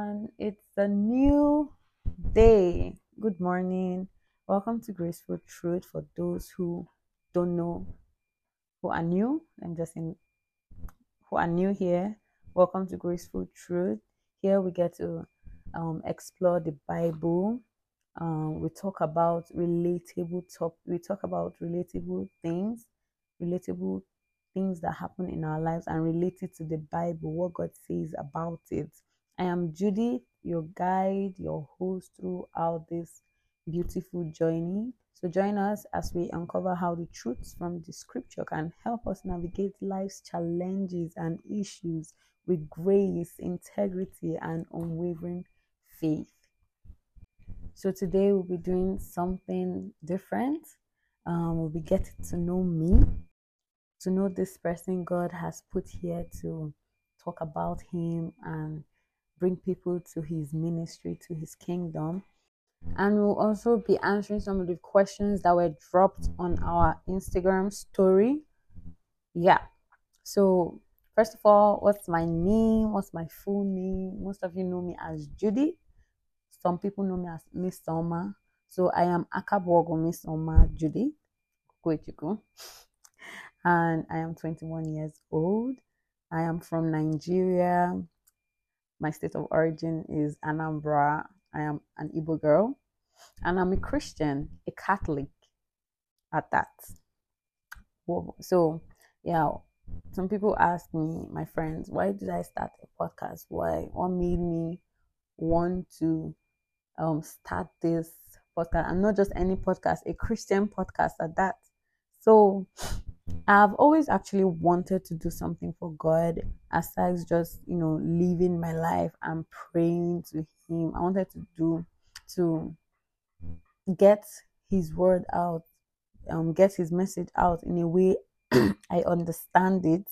And it's a new day. Good morning. Welcome to Graceful Truth for those who don't know, who are new. I'm just in, who are new here. Welcome to Graceful Truth. Here we get to um, explore the Bible. Um, we talk about relatable top. We talk about relatable things, relatable things that happen in our lives, and related to the Bible. What God says about it. I am Judy, your guide, your host throughout this beautiful journey. So join us as we uncover how the truths from the scripture can help us navigate life's challenges and issues with grace, integrity, and unwavering faith. So today we'll be doing something different. Um, we'll be getting to know me, to know this person God has put here to talk about Him and bring people to his ministry, to his kingdom. And we'll also be answering some of the questions that were dropped on our Instagram story. Yeah. So, first of all, what's my name? What's my full name? Most of you know me as Judy. Some people know me as Mesoma. So, I am Akabwogo Mesoma Judy. And I am 21 years old. I am from Nigeria. My state of origin is Anambra. I am an Igbo girl. And I'm a Christian, a Catholic at that. So, yeah, some people ask me, my friends, why did I start a podcast? Why? What made me want to um, start this podcast? And not just any podcast, a Christian podcast at that. So, I've always actually wanted to do something for God aside just, you know, living my life and praying to Him. I wanted to do to get His word out, um, get His message out in a way I understand it,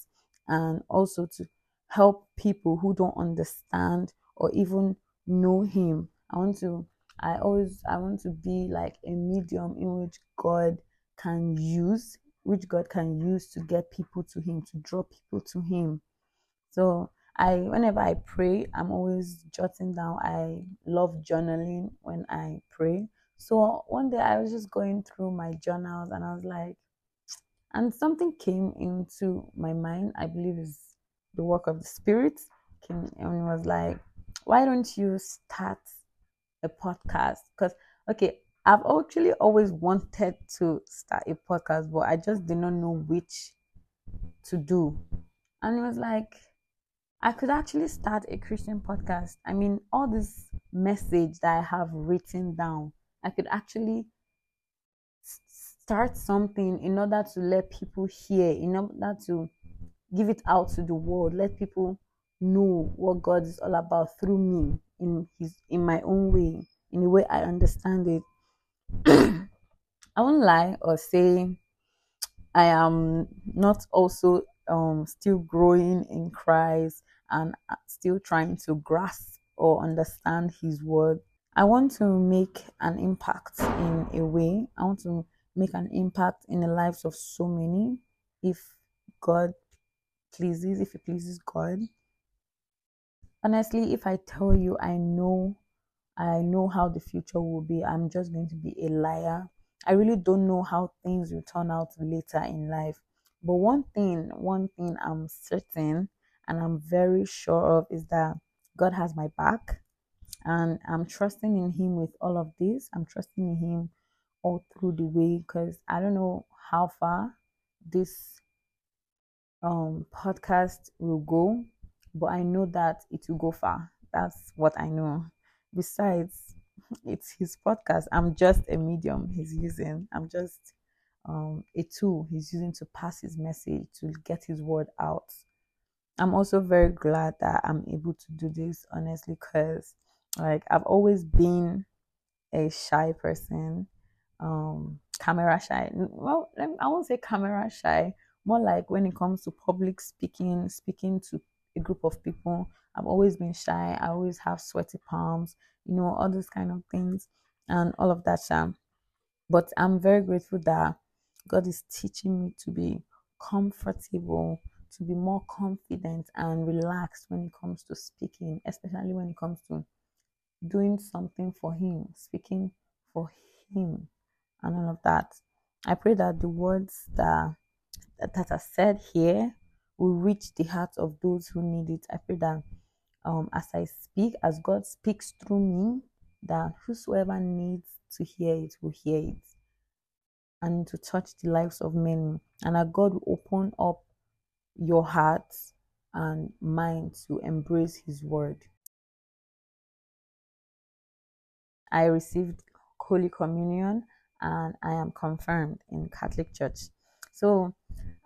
and also to help people who don't understand or even know Him. I want to. I always I want to be like a medium in which God can use which God can use to get people to Him, to draw people to Him. So I, whenever I pray, I'm always jotting down. I love journaling when I pray. So one day I was just going through my journals and I was like, and something came into my mind. I believe is the work of the Spirit. Came and was like, why don't you start a podcast? Because okay, I've actually always wanted to start a podcast, but I just did not know which to do. And it was like, I could actually start a Christian podcast. I mean, all this message that I have written down, I could actually start something in order to let people hear, in order to give it out to the world, let people know what God is all about through me in his in my own way, in the way I understand it. I won't lie or say I am not also um, still growing in Christ and uh, still trying to grasp or understand His word. I want to make an impact in a way. I want to make an impact in the lives of so many if God pleases, if it pleases God. Honestly, if I tell you I know I know how the future will be. I'm just going to be a liar. I really don't know how things will turn out later in life. But one thing, one thing I'm certain and I'm very sure of is that God has my back and I'm trusting in Him with all of this. I'm trusting in Him all through the way because I don't know how far this um podcast will go, but I know that it will go far. That's what I know. Besides, it's his podcast. I'm just a medium he's using. I'm just um, a tool he's using to pass his message, to get his word out. I'm also very glad that I'm able to do this, honestly, because like I've always been a shy person, um, camera shy. Well, I won't say camera shy, more like when it comes to public speaking, speaking to a group of people. I've always been shy. I always have sweaty palms, you know, all those kind of things and all of that. Um, but I'm very grateful that God is teaching me to be comfortable to be more confident and relaxed when it comes to speaking, especially when it comes to doing something for Him, speaking for Him, and all of that. I pray that the words that that are said here will reach the hearts of those who need it. I pray that um, as I speak, as God speaks through me, that whosoever needs to hear it will hear it and to touch the lives of many, and that God will open up your heart and mind to embrace His word. I received Holy Communion and I am confirmed in Catholic Church. So,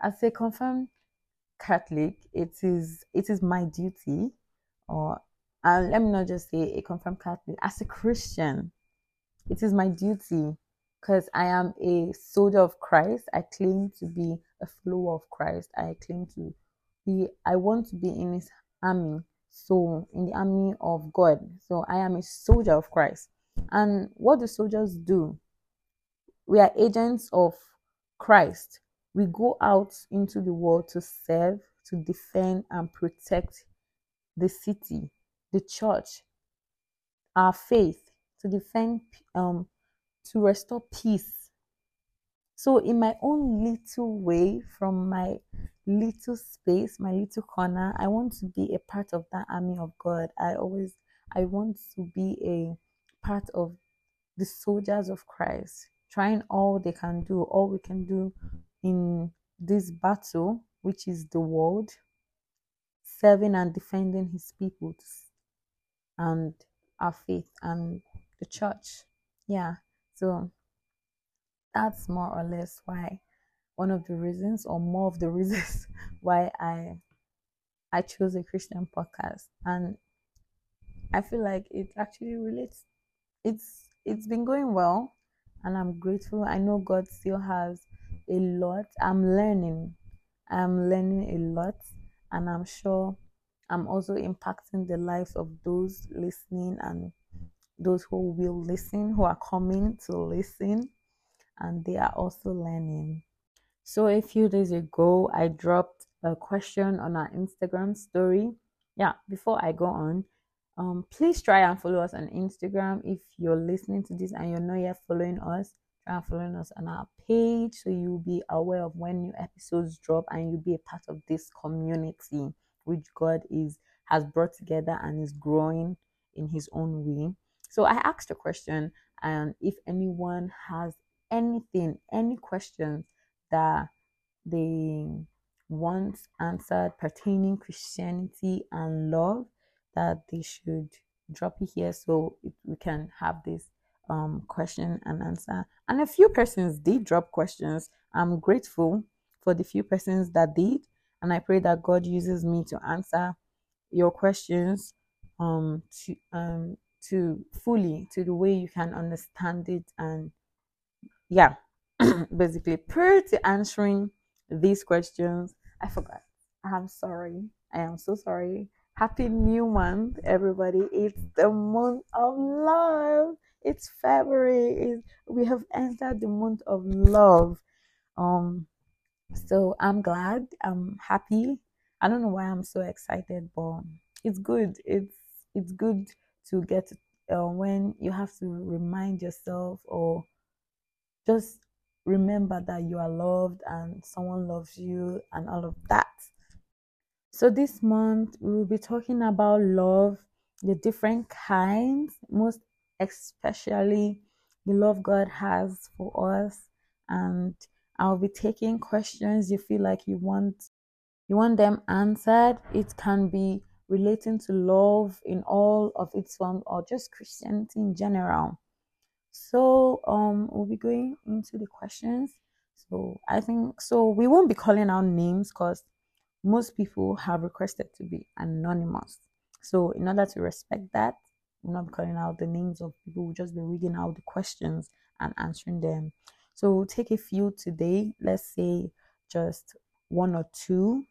as a confirmed Catholic, it is it is my duty, or and let me not just say a confirmed Catholic, as a Christian, it is my duty because I am a soldier of Christ. I claim to be a follower of Christ. I claim to be, I want to be in his army. So, in the army of God. So, I am a soldier of Christ. And what do soldiers do? We are agents of Christ. We go out into the world to serve, to defend, and protect the city, the church, our faith, to defend um, to restore peace. So, in my own little way, from my little space, my little corner, I want to be a part of that army of God. I always, I want to be a part of the soldiers of Christ, trying all they can do, all we can do in this battle, which is the world, serving and defending his people and our faith and the church. Yeah. So that's more or less why one of the reasons or more of the reasons why I I chose a Christian podcast and I feel like it actually relates it's it's been going well and I'm grateful. I know God still has a lot. I'm learning. I'm learning a lot and I'm sure I'm also impacting the lives of those listening and those who will listen, who are coming to listen, and they are also learning. So, a few days ago, I dropped a question on our Instagram story. Yeah, before I go on, um, please try and follow us on Instagram if you're listening to this and you're not yet following us. And follow us on our page so you'll be aware of when new episodes drop and you'll be a part of this community which God is has brought together and is growing in His own way. So I asked a question, and if anyone has anything, any questions that they want answered pertaining Christianity and love, that they should drop it here so we can have this um, question and answer. And a few persons did drop questions. I'm grateful for the few persons that did, and I pray that God uses me to answer your questions um, to um, to fully to the way you can understand it and yeah basically prior to answering these questions i forgot. I'm sorry. I am so sorry. Happy new month everybody. It's the month of love it's february it's, we have entered the month of love. Um so i'm glad i'm happy. I don't know why i'm so excited but it's good. It's it's good to get uh, when you have to remind yourself or just remember that you are loved and someone loves you and all of that. So, this month we will be talking about love, the different kinds, most especially the love God has for us. And I'll be taking questions you feel like you want you want them answered. It can be relating to love in all of its form or just Christianity in general. So um we'll be going into the questions. So I think so we won't be calling out names because most people have requested to be anonymous. So in order to respect that, we're not calling out the names of people, we'll just be reading out the questions and answering them. So we'll take a few today, let's say just one or two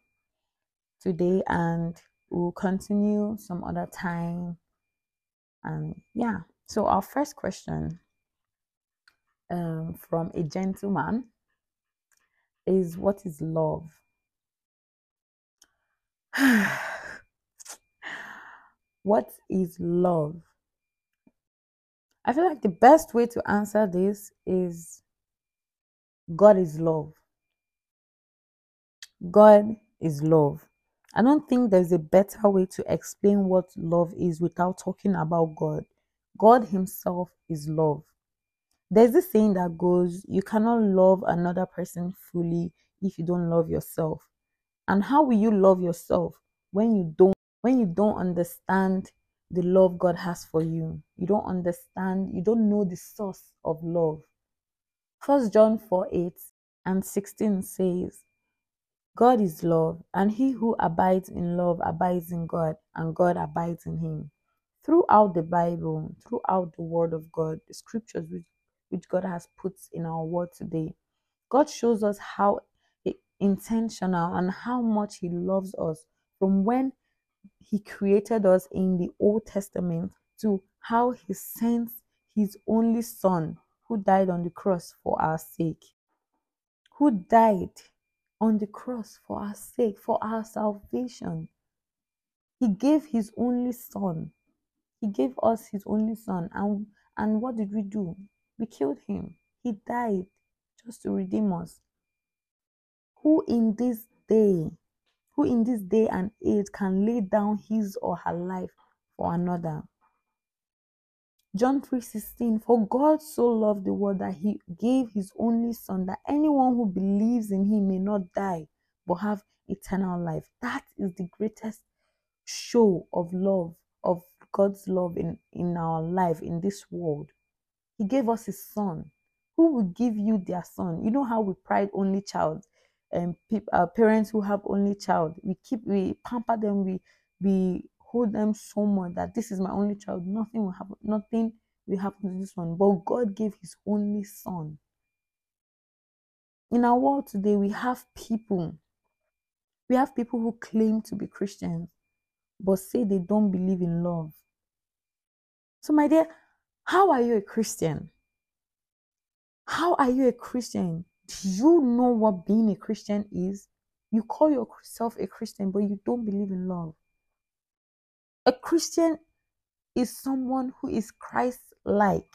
today and we'll continue some other time. And yeah, so our first question um, from a gentleman is what is love? what is love? I feel like the best way to answer this is God is love. God is love. I don't think there's a better way to explain what love is without talking about God. God Himself is love. There's this saying that goes, You cannot love another person fully if you don't love yourself. And how will you love yourself when you don't when you don't understand the love God has for you? You don't understand, you don't know the source of love. First John 4 8 and 16 says, God is love, and he who abides in love abides in God, and God abides in him. Throughout the Bible, throughout the Word of God, the scriptures which, which God has put in our word today, God shows us how intentional and how much He loves us from when He created us in the Old Testament to how He sent His only Son who died on the cross for our sake, who died on the cross for our sake, for our salvation. He gave his only son. He gave us his only son. And, and what did we do? We killed him. He died just to redeem us. Who in this day, who in this day and age can lay down his or her life for another? John 3:16 For God so loved the world that he gave his only son that anyone who believes in him may not die but have eternal life. That is the greatest show of love of God's love in in our life in this world. He gave us his son. Who will give you their son? You know how we pride only child and um, uh, parents who have only child. We keep we pamper them, we we hold them so much that this is my only child. Nothing will happen. Nothing will happen to this one. But God gave His only Son. In our world today, we have people. We have people who claim to be Christians, but say they don't believe in love. So, my dear, how are you a Christian? How are you a Christian? Do you know what being a Christian is? You call yourself a Christian, but you don't believe in love. A Christian is someone who is Christ like.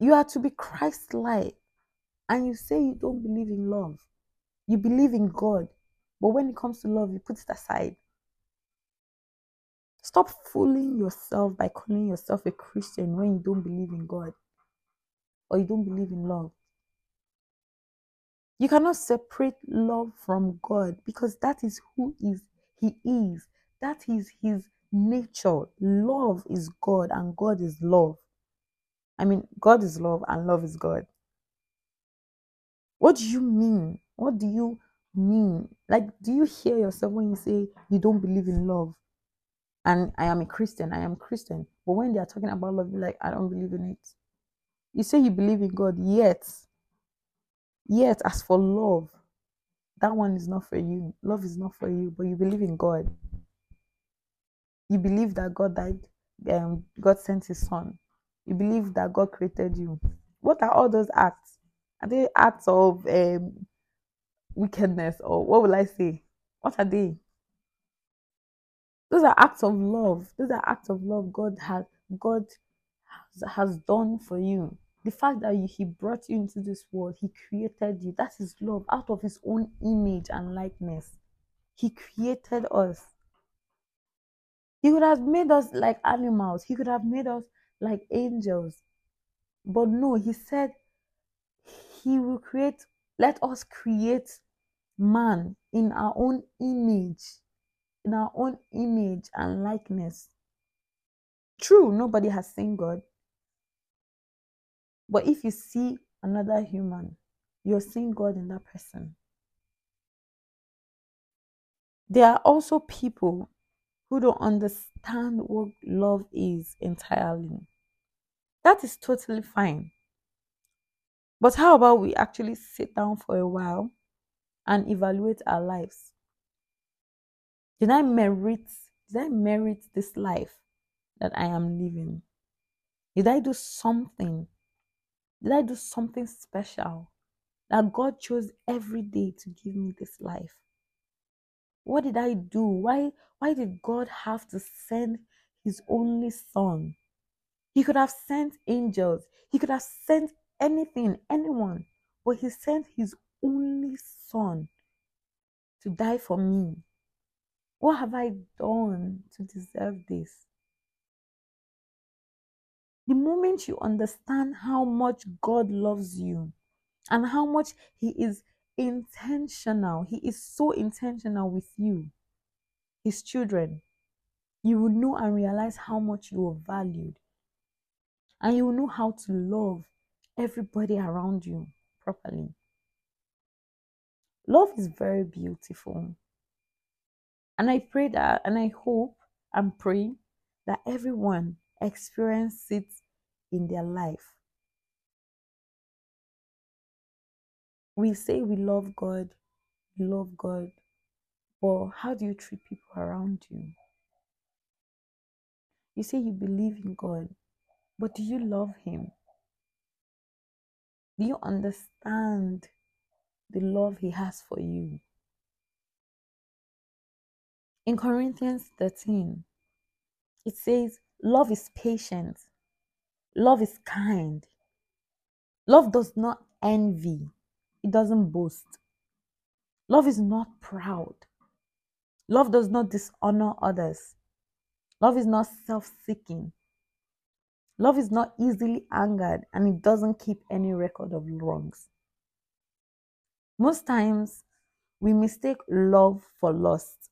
You are to be Christ like. And you say you don't believe in love. You believe in God. But when it comes to love, you put it aside. Stop fooling yourself by calling yourself a Christian when you don't believe in God or you don't believe in love. You cannot separate love from God because that is who is He is. That is his nature. Love is God and God is love. I mean, God is love and love is God. What do you mean? What do you mean? Like, do you hear yourself when you say you don't believe in love? And I am a Christian, I am Christian. But when they are talking about love, like, I don't believe in it. You say you believe in God, yet, yet, as for love, that one is not for you. Love is not for you, but you believe in God you believe that God died, um, God sent his son. You believe that God created you. What are all those acts? Are they acts of um, wickedness or what will I say? What are they? Those are acts of love. Those are acts of love God has God has, has done for you. The fact that He brought you into this world, He created you. That is love out of His own image and likeness. He created us. He could have made us like animals, He could have made us like angels. But no, He said He will create, let us create man in our own image, in our own image and likeness. True, nobody has seen God. But if you see another human, you're seeing God in that person. There are also people who don't understand what love is entirely. That is totally fine. But how about we actually sit down for a while and evaluate our lives? Did I merit did I merit this life that I am living? Did I do something? Did I do something special that God chose every day to give me this life? What did I do? Why why did God have to send his only son? He could have sent angels. He could have sent anything, anyone. But he sent his only son to die for me. What have I done to deserve this? The moment you understand how much God loves you and how much He is intentional, He is so intentional with you, His children, you will know and realize how much you are valued. And you will know how to love everybody around you properly. Love is very beautiful. And I pray that, and I hope and pray that everyone experience it in their life. We say we love God, we love God, but how do you treat people around you? You say you believe in God, but do you love Him? Do you understand the love He has for you? In Corinthians 13, it says, Love is patient, love is kind, love does not envy, it doesn't boast. Love is not proud. Love does not dishonor others. Love is not self seeking. Love is not easily angered and it doesn't keep any record of wrongs. Most times, we mistake love for lust.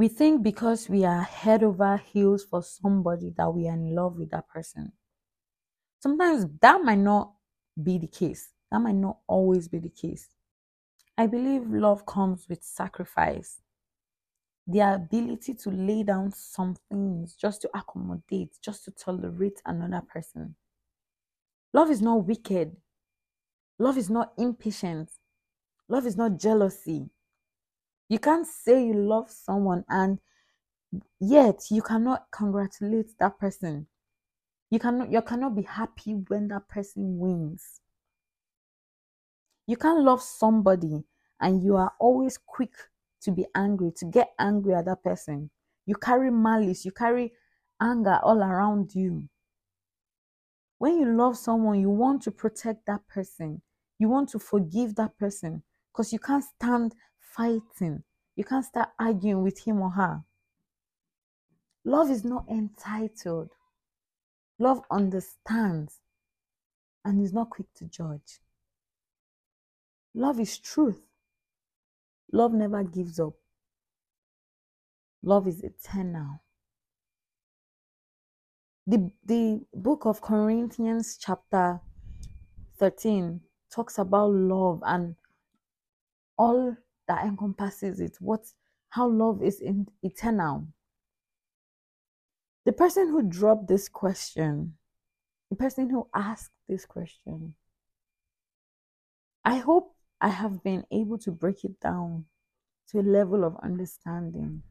We think because we are head over heels for somebody that we are in love with that person. Sometimes that might not be the case. That might not always be the case. I believe love comes with sacrifice the ability to lay down some things just to accommodate, just to tolerate another person. Love is not wicked. Love is not impatient. Love is not jealousy. You can't say you love someone and yet you cannot congratulate that person. You cannot you cannot be happy when that person wins. You can't love somebody and you are always quick to be angry, to get angry at that person. You carry malice, you carry anger all around you. When you love someone, you want to protect that person. You want to forgive that person because you can't stand fighting. You can't start arguing with him or her. Love is not entitled. Love understands and is not quick to judge. Love is truth. Love never gives up. Love is eternal. The, the book of Corinthians, chapter 13, talks about love and all that encompasses it. What how love is in, eternal. The person who dropped this question, the person who asked this question, I hope I have been able to break it down to a level of understanding.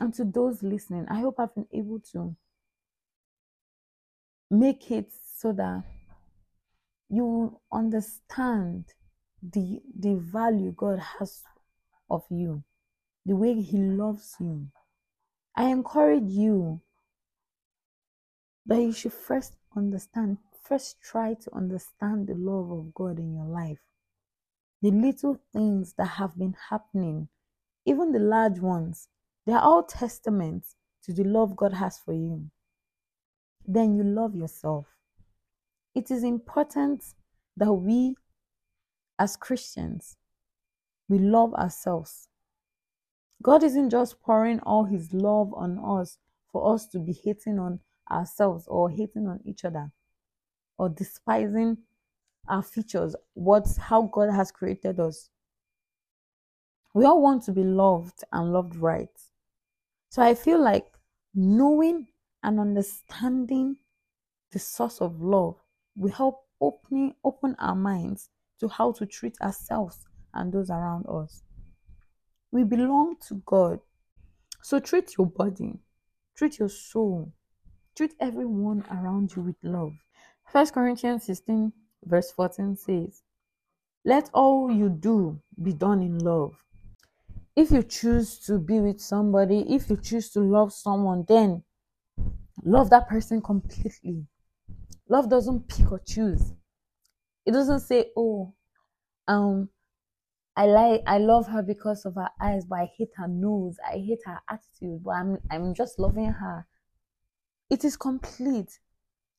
And to those listening, I hope I've been able to make it so that you understand the the value God has of you, the way He loves you. I encourage you that you should first understand, first try to understand the love of God in your life the little things that have been happening, even the large ones, they are all testaments to the love God has for you. Then you love yourself. It is important that we, as Christians, we love ourselves. God isn't just pouring all His love on us for us to be hating on ourselves or hating on each other or despising our features, what's how God has created us. We all want to be loved and loved right. So I feel like knowing and understanding the source of love will help opening open our minds to how to treat ourselves and those around us. We belong to God. So treat your body, treat your soul, treat everyone around you with love. First Corinthians 16 Verse 14 says, Let all you do be done in love. if you choose to be with somebody, if you choose to love someone, then love that person completely. Love doesn't pick or choose. It doesn't say, "Oh, um, I like I love her because of her eyes, but I hate her nose. I hate her attitude, but I'm I'm just loving her." It is complete.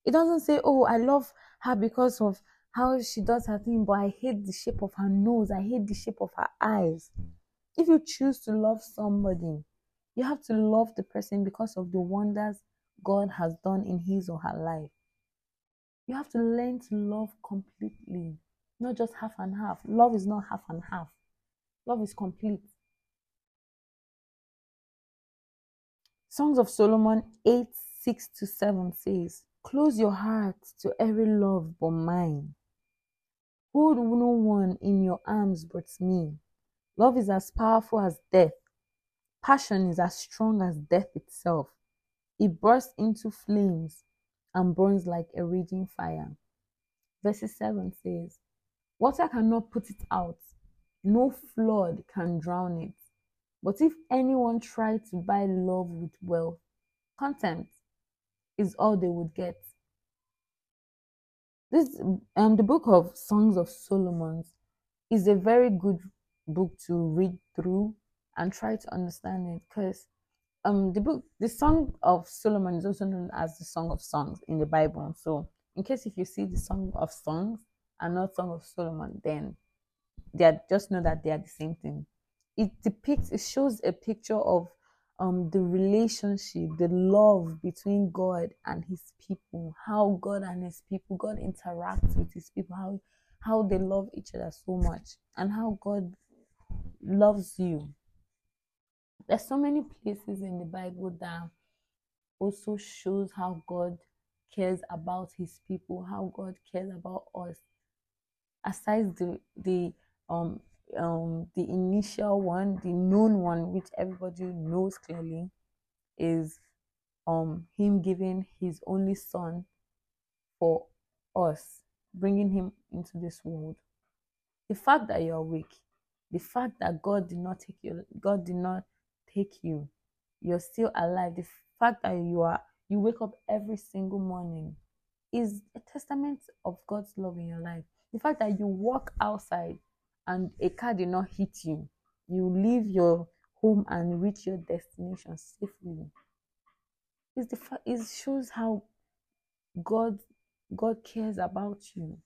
It doesn't say, "Oh, I love her because of how she does her thing, but I hate the shape of her nose. I hate the shape of her eyes." If you choose to love somebody, you have to love the person because of the wonders God has done in his or her life. You have to learn to love completely, not just half and half. Love is not half and half, love is complete. Songs of Solomon 8 6 to 7 says, Close your heart to every love but mine. Hold no one in your arms but me. Love is as powerful as death. Passion is as strong as death itself. It bursts into flames and burns like a raging fire. Verse 7 says, Water cannot put it out, no flood can drown it. But if anyone tried to buy love with wealth, contempt is all they would get. This um the book of Songs of Solomon is a very good book to read through and try to understand it because um the book the song of solomon is also known as the song of songs in the bible so in case if you see the song of songs and not song of solomon then they are just know that they are the same thing it depicts it shows a picture of um the relationship the love between god and his people how god and his people god interacts with his people how how they love each other so much and how god loves you. There's so many places in the Bible that also shows how God cares about his people, how God cares about us. Aside the the um um the initial one, the known one, which everybody knows clearly, is um him giving his only son for us, bringing him into this world. The fact that you're awake, the fact that God did not take you, God did not take you, you're still alive. The fact that you are, you wake up every single morning is a testament of God's love in your life. The fact that you walk outside and a car did not hit you, you leave your home and reach your destination safely. Is the it shows how God God cares about you.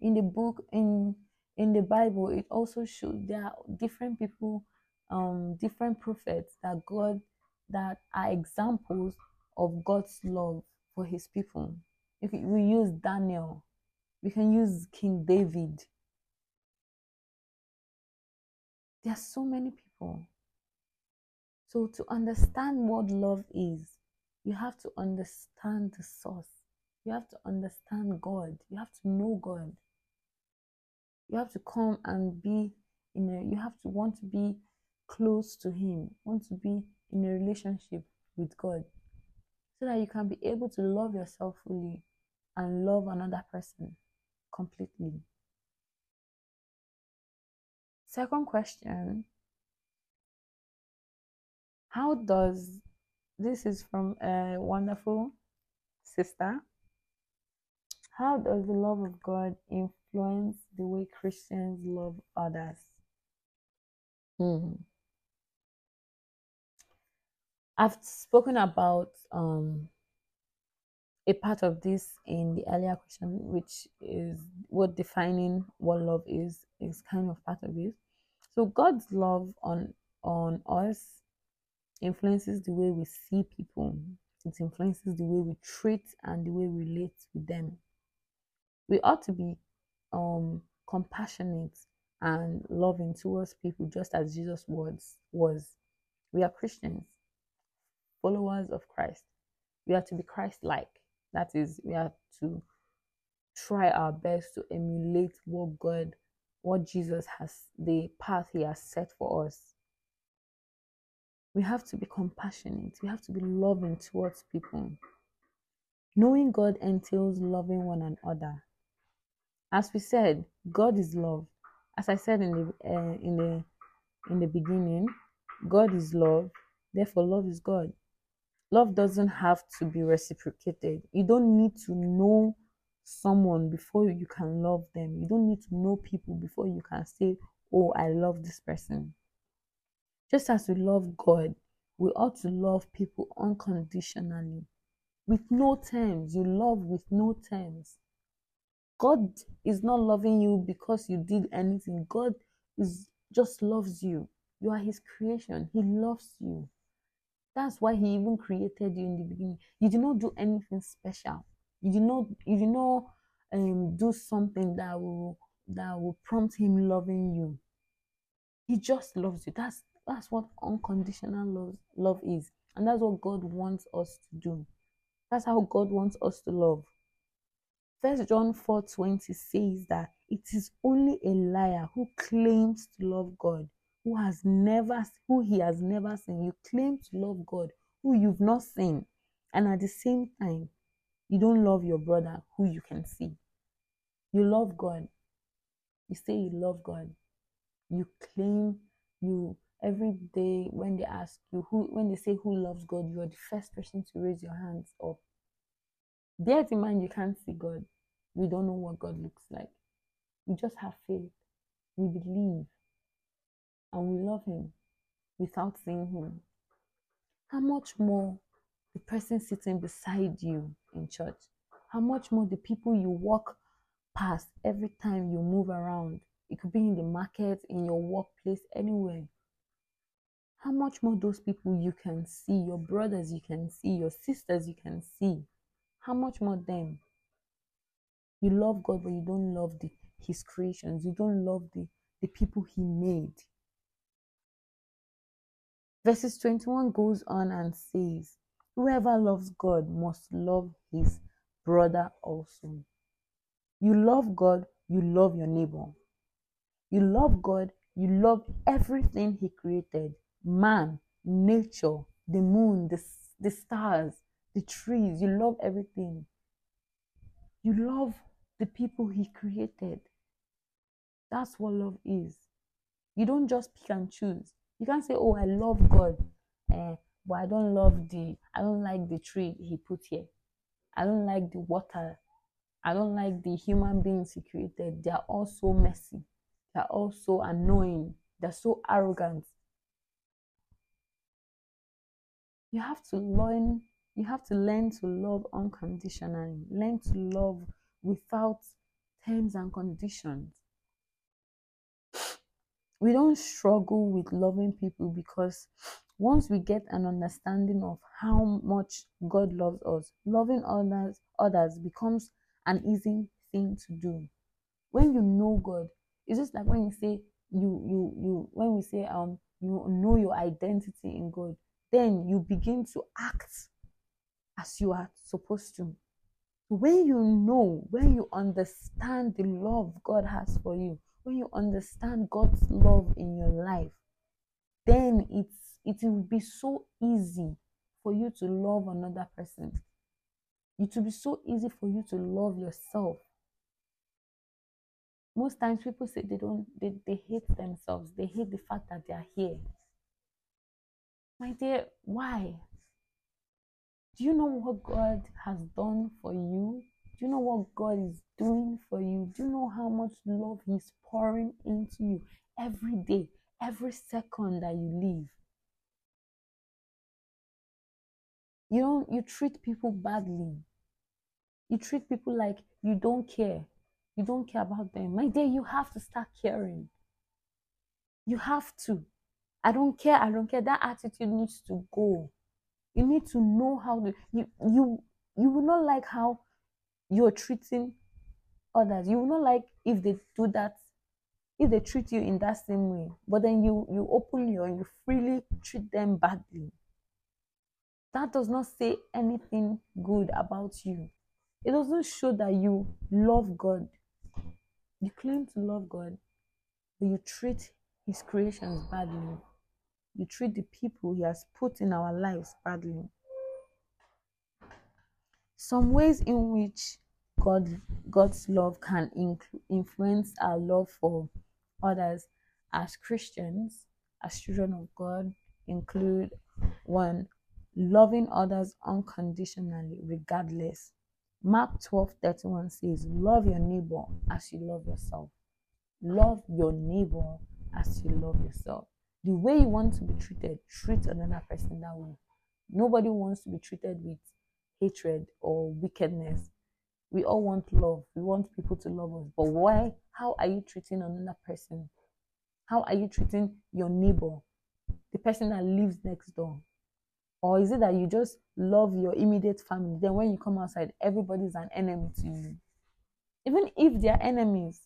In the book in in the Bible, it also shows there are different people, um, different prophets that God that are examples of God's love for His people. If we use Daniel, we can use King David. There are so many people. So to understand what love is, you have to understand the source. You have to understand God. You have to know God you have to come and be in a you have to want to be close to him want to be in a relationship with god so that you can be able to love yourself fully and love another person completely second question how does this is from a wonderful sister how does the love of god influence the way Christians love others? Hmm. I've spoken about um, a part of this in the earlier question, which is what defining what love is, is kind of part of it. So God's love on on us influences the way we see people. It influences the way we treat and the way we relate with them. We ought to be um compassionate and loving towards people just as Jesus was was. We are Christians, followers of Christ. We are to be Christ like. That is, we have to try our best to emulate what God, what Jesus has, the path He has set for us. We have to be compassionate. We have to be loving towards people. Knowing God entails loving one another. As we said, God is love. As I said in the uh, in the in the beginning, God is love, therefore, love is God. Love doesn't have to be reciprocated. You don't need to know someone before you can love them. You don't need to know people before you can say, Oh, I love this person. Just as we love God, we ought to love people unconditionally with no terms. You love with no terms. God is not loving you because you did anything. God is just loves you. You are his creation. He loves you. That's why he even created you in the beginning. You did not do anything special. You did not you did not um, do something that will that will prompt him loving you. He just loves you. That's that's what unconditional love love is. And that's what God wants us to do. That's how God wants us to love. First John 4 20 says that it is only a liar who claims to love God, who has never who he has never seen. You claim to love God who you've not seen, and at the same time, you don't love your brother who you can see. You love God. You say you love God. You claim you every day when they ask you who when they say who loves God, you are the first person to raise your hands up. Bear in mind you can't see God. We don't know what God looks like. We just have faith. We believe. And we love Him without seeing Him. How much more the person sitting beside you in church? How much more the people you walk past every time you move around? It could be in the market, in your workplace, anywhere how much more those people you can see, your brothers you can see, your sisters you can see, how much more them? You love God, but you don't love the, His creations. You don't love the, the people He made. Verses 21 goes on and says, Whoever loves God must love his brother also. You love God, you love your neighbor. You love God, you love everything He created man, nature, the moon, the, the stars, the trees. You love everything. You love the people He created. That's what love is. You don't just pick and choose. You can't say, "Oh, I love God, eh, but I don't love the. I don't like the tree He put here. I don't like the water. I don't like the human beings He created. They are all so messy. They are all so annoying. They're so arrogant. you have to learn you have to learn to love unconditionally learn to love without terms and conditions we don't struggle with loving people because once we get an understanding of how much god loves us loving others others becomes an easy thing to do when you know god it's just like when you say you you you when we say um you know your identity in god then you begin to act as you are supposed to. When you know, when you understand the love God has for you, when you understand God's love in your life, then it's it will be so easy for you to love another person. It will be so easy for you to love yourself. Most times people say they don't they, they hate themselves. They hate the fact that they are here. My dear, why? Do you know what God has done for you? Do you know what God is doing for you? Do you know how much love He's pouring into you every day, every second that you live? You don't you treat people badly. You treat people like you don't care. You don't care about them. My dear, you have to start caring. You have to. I don't care, I don't care. That attitude needs to go. You need to know how to you you you will not like how you're treating others. You will not like if they do that, if they treat you in that same way. But then you you openly and you freely treat them badly. That does not say anything good about you. It doesn't show that you love God. You claim to love God, but you treat his creations badly you treat the people He has put in our lives badly. Some ways in which God, God's love can influence our love for others as Christians as children of God include one, loving others unconditionally, regardless. Mark 12 31 says, Love your neighbor as you love yourself. Love your neighbor as you love yourself. The way you want to be treated, treat another person that way. Nobody wants to be treated with hatred or wickedness. We all want love. We want people to love us. But why? How are you treating another person? How are you treating your neighbor, the person that lives next door? Or is it that you just love your immediate family? Then when you come outside, everybody's an enemy to you. Even if they're enemies,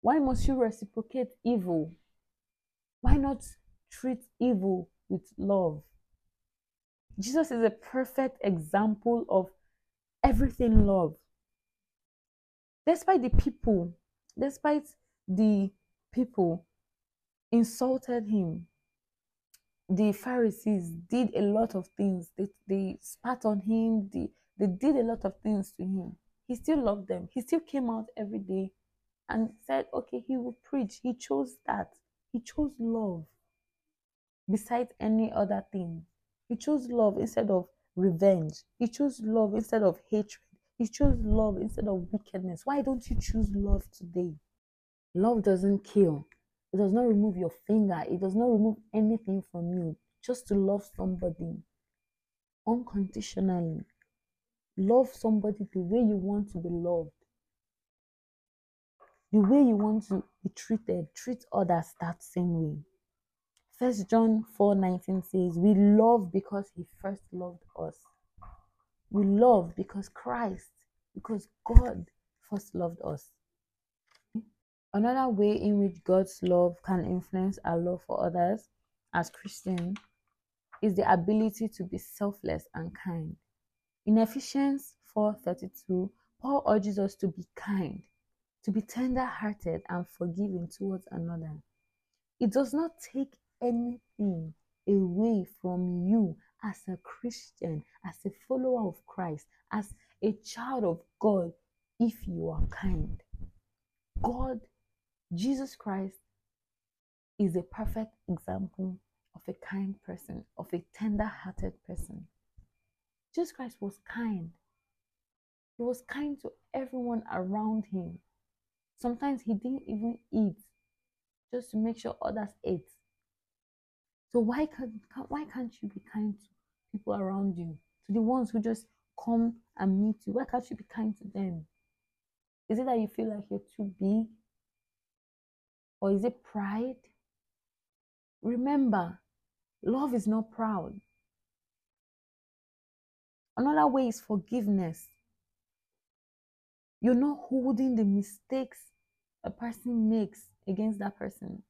why must you reciprocate evil? Why not treat evil with love? Jesus is a perfect example of everything love. Despite the people, despite the people insulted him, the Pharisees did a lot of things. They, they spat on him, they, they did a lot of things to him. He still loved them. He still came out every day and said, okay, he will preach. He chose that. He chose love besides any other thing. He chose love instead of revenge. He chose love instead of hatred. He chose love instead of wickedness. Why don't you choose love today? Love doesn't kill. It does not remove your finger. It does not remove anything from you. Just to love somebody unconditionally. Love somebody the way you want to be loved. The way you want to be treated. Treat others that same way. First John 4 19 says, We love because he first loved us. We love because Christ, because God first loved us. Another way in which God's love can influence our love for others as Christians is the ability to be selfless and kind. In Ephesians 4:32, Paul urges us to be kind, to be tender-hearted and forgiving towards another. It does not take anything away from you as a Christian, as a follower of Christ, as a child of God if you are kind. God Jesus Christ is a perfect example of a kind person, of a tender hearted person. Jesus Christ was kind. He was kind to everyone around him. Sometimes he didn't even eat just to make sure others ate. So why can't why can't you be kind to people around you? To the ones who just come and meet you. Why can't you be kind to them? Is it that you feel like you're too big? Or is it pride? Remember, love is not proud. Another way is forgiveness. You're not holding the mistakes a person makes against that person.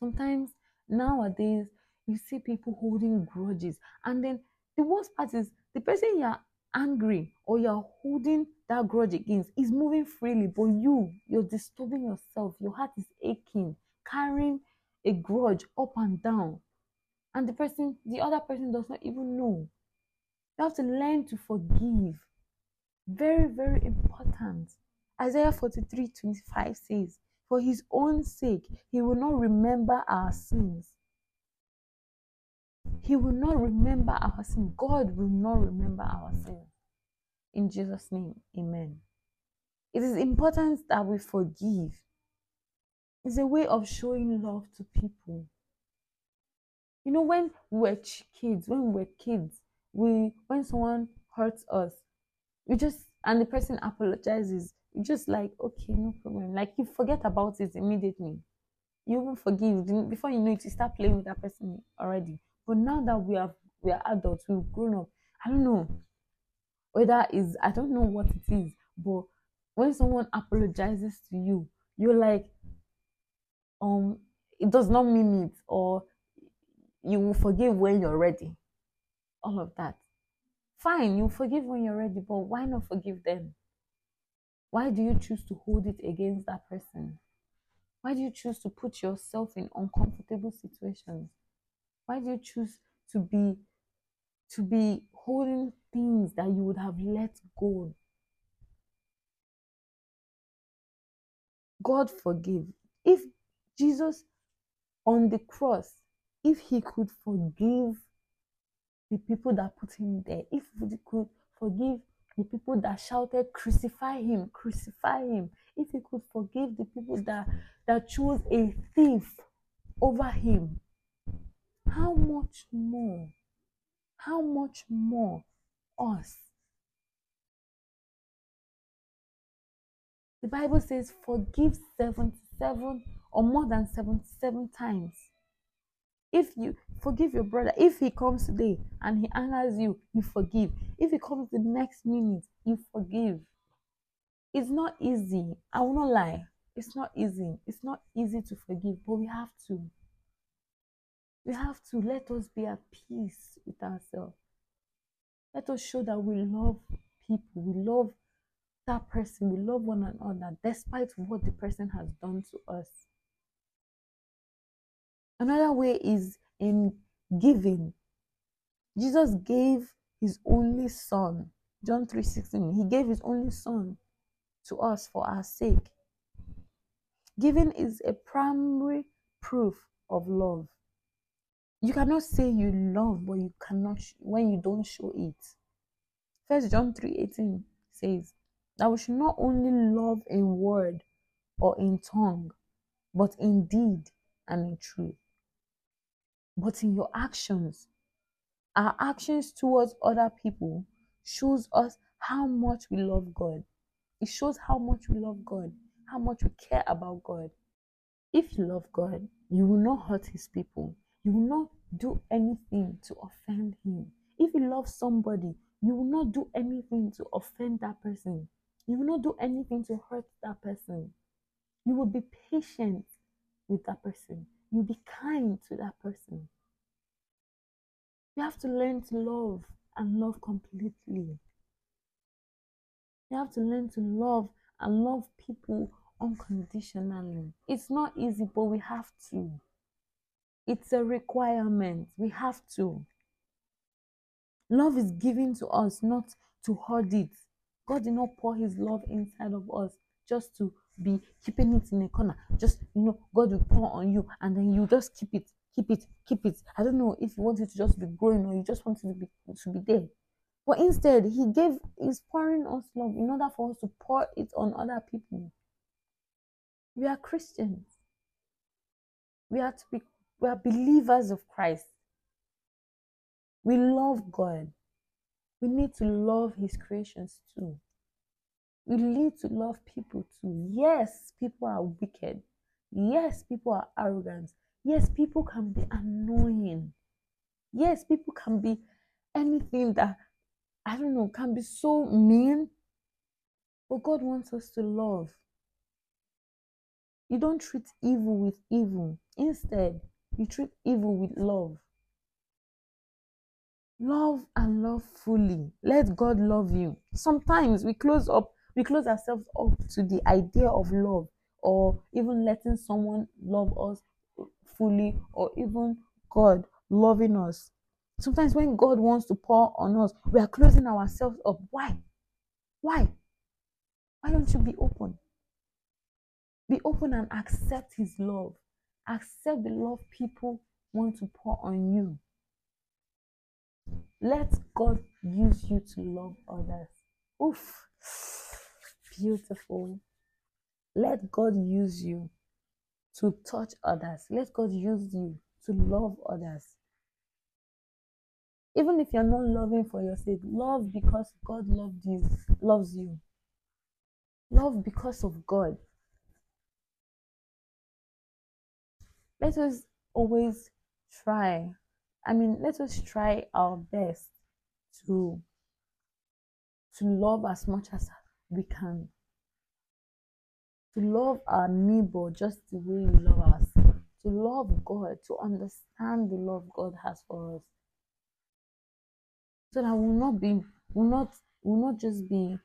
Sometimes nowadays you see people holding grudges, and then the worst part is the person you're angry or you're holding that grudge against is moving freely, but you, you're disturbing yourself. Your heart is aching, carrying a grudge up and down. And the person, the other person does not even know. You have to learn to forgive. Very, very important. Isaiah 43 25 says, For his own sake, he will not remember our sins. He will not remember our sins. God will not remember our sins. In Jesus' name, amen. It is important that we forgive. It's a way of showing love to people. You know, when we were kids, when we were kids, we when someone hurts us, we just and the person apologizes, just like, okay, no problem. Like you forget about it immediately. You even forgive before you know it, you start playing with that person already. But now that we have we are adults, we've grown up. I don't know whether is I don't know what it is, but when someone apologizes to you, you're like, um, it does not mean it, or you will forgive when you're ready. All of that. Fine, you forgive when you're ready, but why not forgive them? Why do you choose to hold it against that person? Why do you choose to put yourself in uncomfortable situations? Why do you choose to be to be holding things that you would have let go. God forgive. If Jesus on the cross, if he could forgive the people that put him there, if he could forgive the people that shouted, Crucify him, crucify him, if he could forgive the people that, that chose a thief over him, how much more, how much more us? The Bible says, Forgive 77 or more than 77 times. If you forgive your brother, if he comes today and he angers you, you forgive. If he comes the next minute, you forgive. It's not easy. I will not lie. It's not easy. It's not easy to forgive, but we have to. We have to let us be at peace with ourselves. Let us show that we love people. We love that person. We love one another despite what the person has done to us. Another way is in giving. Jesus gave his only son. John 3:16. He gave his only son to us for our sake. Giving is a primary proof of love. You cannot say you love, but you cannot when you don't show it. First John 3:18 says that we should not only love in word or in tongue, but in deed and in truth but in your actions. Our actions towards other people shows us how much we love God. It shows how much we love God, how much we care about God. If you love God, you will not hurt his people. You will not do anything to offend him. If you love somebody, you will not do anything to offend that person. You will not do anything to hurt that person. You will be patient with that person you be kind to that person. You have to learn to love and love completely. You have to learn to love and love people unconditionally. It's not easy, but we have to. It's a requirement. We have to. Love is given to us, not to hoard it. God did not pour his love inside of us just to be keeping it in a corner. Just you know, God will pour on you, and then you just keep it, keep it, keep it. I don't know if you want it to just be growing or you just want it to be to be there. But instead, He gave He's pouring us love in order for us to pour it on other people. We are Christians. We are to be we are believers of Christ. We love God. We need to love His creations too. We need to love people too. Yes, people are wicked. Yes, people are arrogant. Yes, people can be annoying. Yes, people can be anything that, I don't know, can be so mean. But God wants us to love. You don't treat evil with evil. Instead, you treat evil with love. Love and love fully. Let God love you. Sometimes we close up we close ourselves up to the idea of love or even letting someone love us fully or even God loving us. Sometimes when God wants to pour on us, we are closing ourselves up. Why? Why? Why don't you be open? Be open and accept His love. Accept the love people want to pour on you. Let God use you to love others. Oof beautiful. Let God use you to touch others. Let God use you to love others. Even if you're not loving for your sake, love because God loved you, loves you. Love because of God. Let us always try. I mean, let us try our best to to love as much as we can to love our neighbor just the way you love ourselves, to love God, to understand the love God has for us. So that we'll not be, we'll not, we'll not just be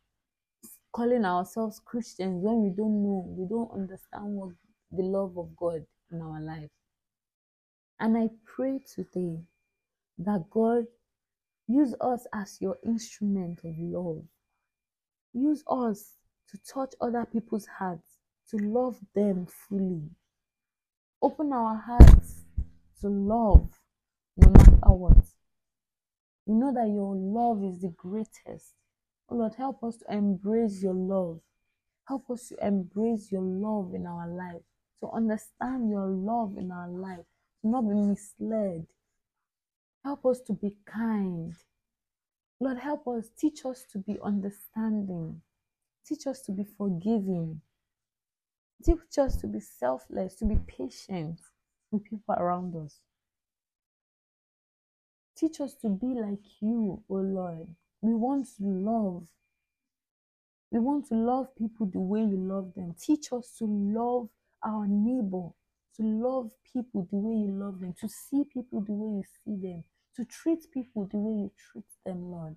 calling ourselves Christians when we don't know, we don't understand what the love of God in our life. And I pray today that God use us as your instrument of love Use us to touch other people's hearts, to love them fully. Open our hearts to love no matter what. We know that your love is the greatest. Oh Lord, help us to embrace your love. Help us to embrace your love in our life, to understand your love in our life, to not be misled. Help us to be kind. Lord, help us, teach us to be understanding. Teach us to be forgiving. Teach us to be selfless, to be patient with people around us. Teach us to be like you, O oh Lord. We want to love. We want to love people the way you love them. Teach us to love our neighbor, to love people the way you love them, to see people the way you see them, to treat people the way you treat them, Lord.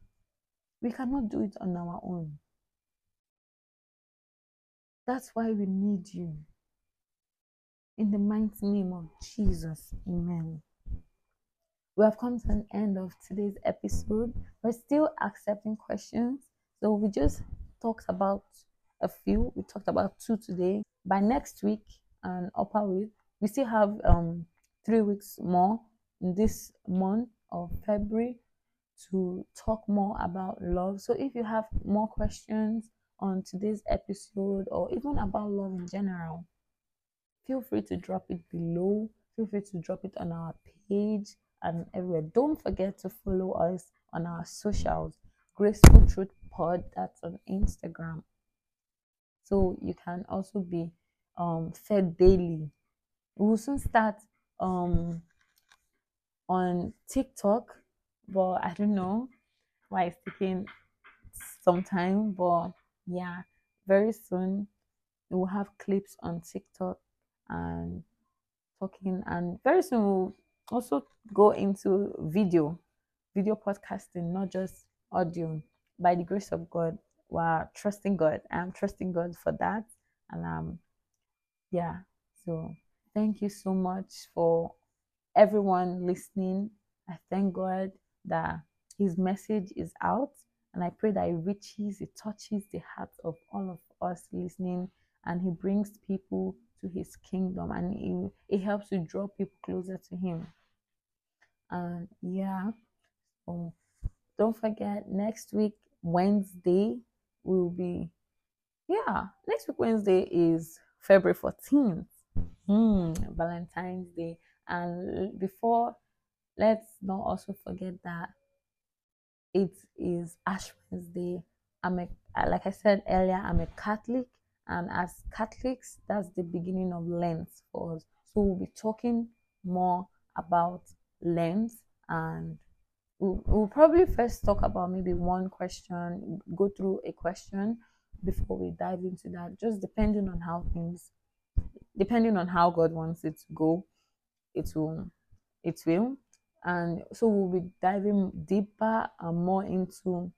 We cannot do it on our own. That's why we need you. In the mighty name of Jesus, amen. We have come to an end of today's episode. We're still accepting questions. So we just talked about a few. We talked about two today. By next week and upper week, we still have um three weeks more in this month of February to talk more about love. So if you have more questions on today's episode or even about love in general, feel free to drop it below. Feel free to drop it on our page and everywhere. Don't forget to follow us on our socials. Graceful Truth Pod, that's on Instagram. So you can also be um, fed daily. We will soon start um, on TikTok, but I don't know why it's taking some time. But yeah, very soon we will have clips on TikTok and talking, and very soon we'll also go into video, video podcasting, not just audio. By the grace of God, we're trusting God. I'm trusting God for that. And um yeah, so thank you so much for everyone listening. I thank God that his message is out and I pray that it reaches, it touches the hearts of all of us listening and he brings people to his kingdom and it, it helps to draw people closer to him and yeah so don't forget next week wednesday will be yeah next week wednesday is february 14th hmm, valentine's day and before let's not also forget that it is ash wednesday. I'm a like i said earlier i'm a catholic. And as Catholics, that's the beginning of Lent for us. So we'll be talking more about Lent. And we'll, we'll probably first talk about maybe one question, go through a question before we dive into that, just depending on how things, depending on how God wants it to go, it will, it will. And so we'll be diving deeper and more into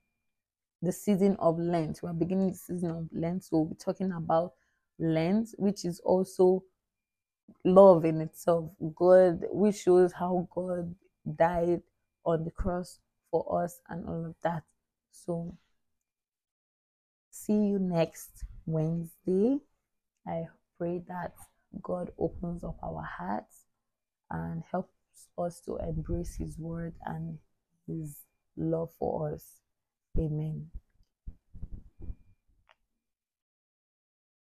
the season of Lent. We're beginning the season of Lent, so we'll be talking about Lent, which is also love in itself. God, which shows how God died on the cross for us and all of that. So, see you next Wednesday. I pray that God opens up our hearts and helps us to embrace His word and His love for us. Amen.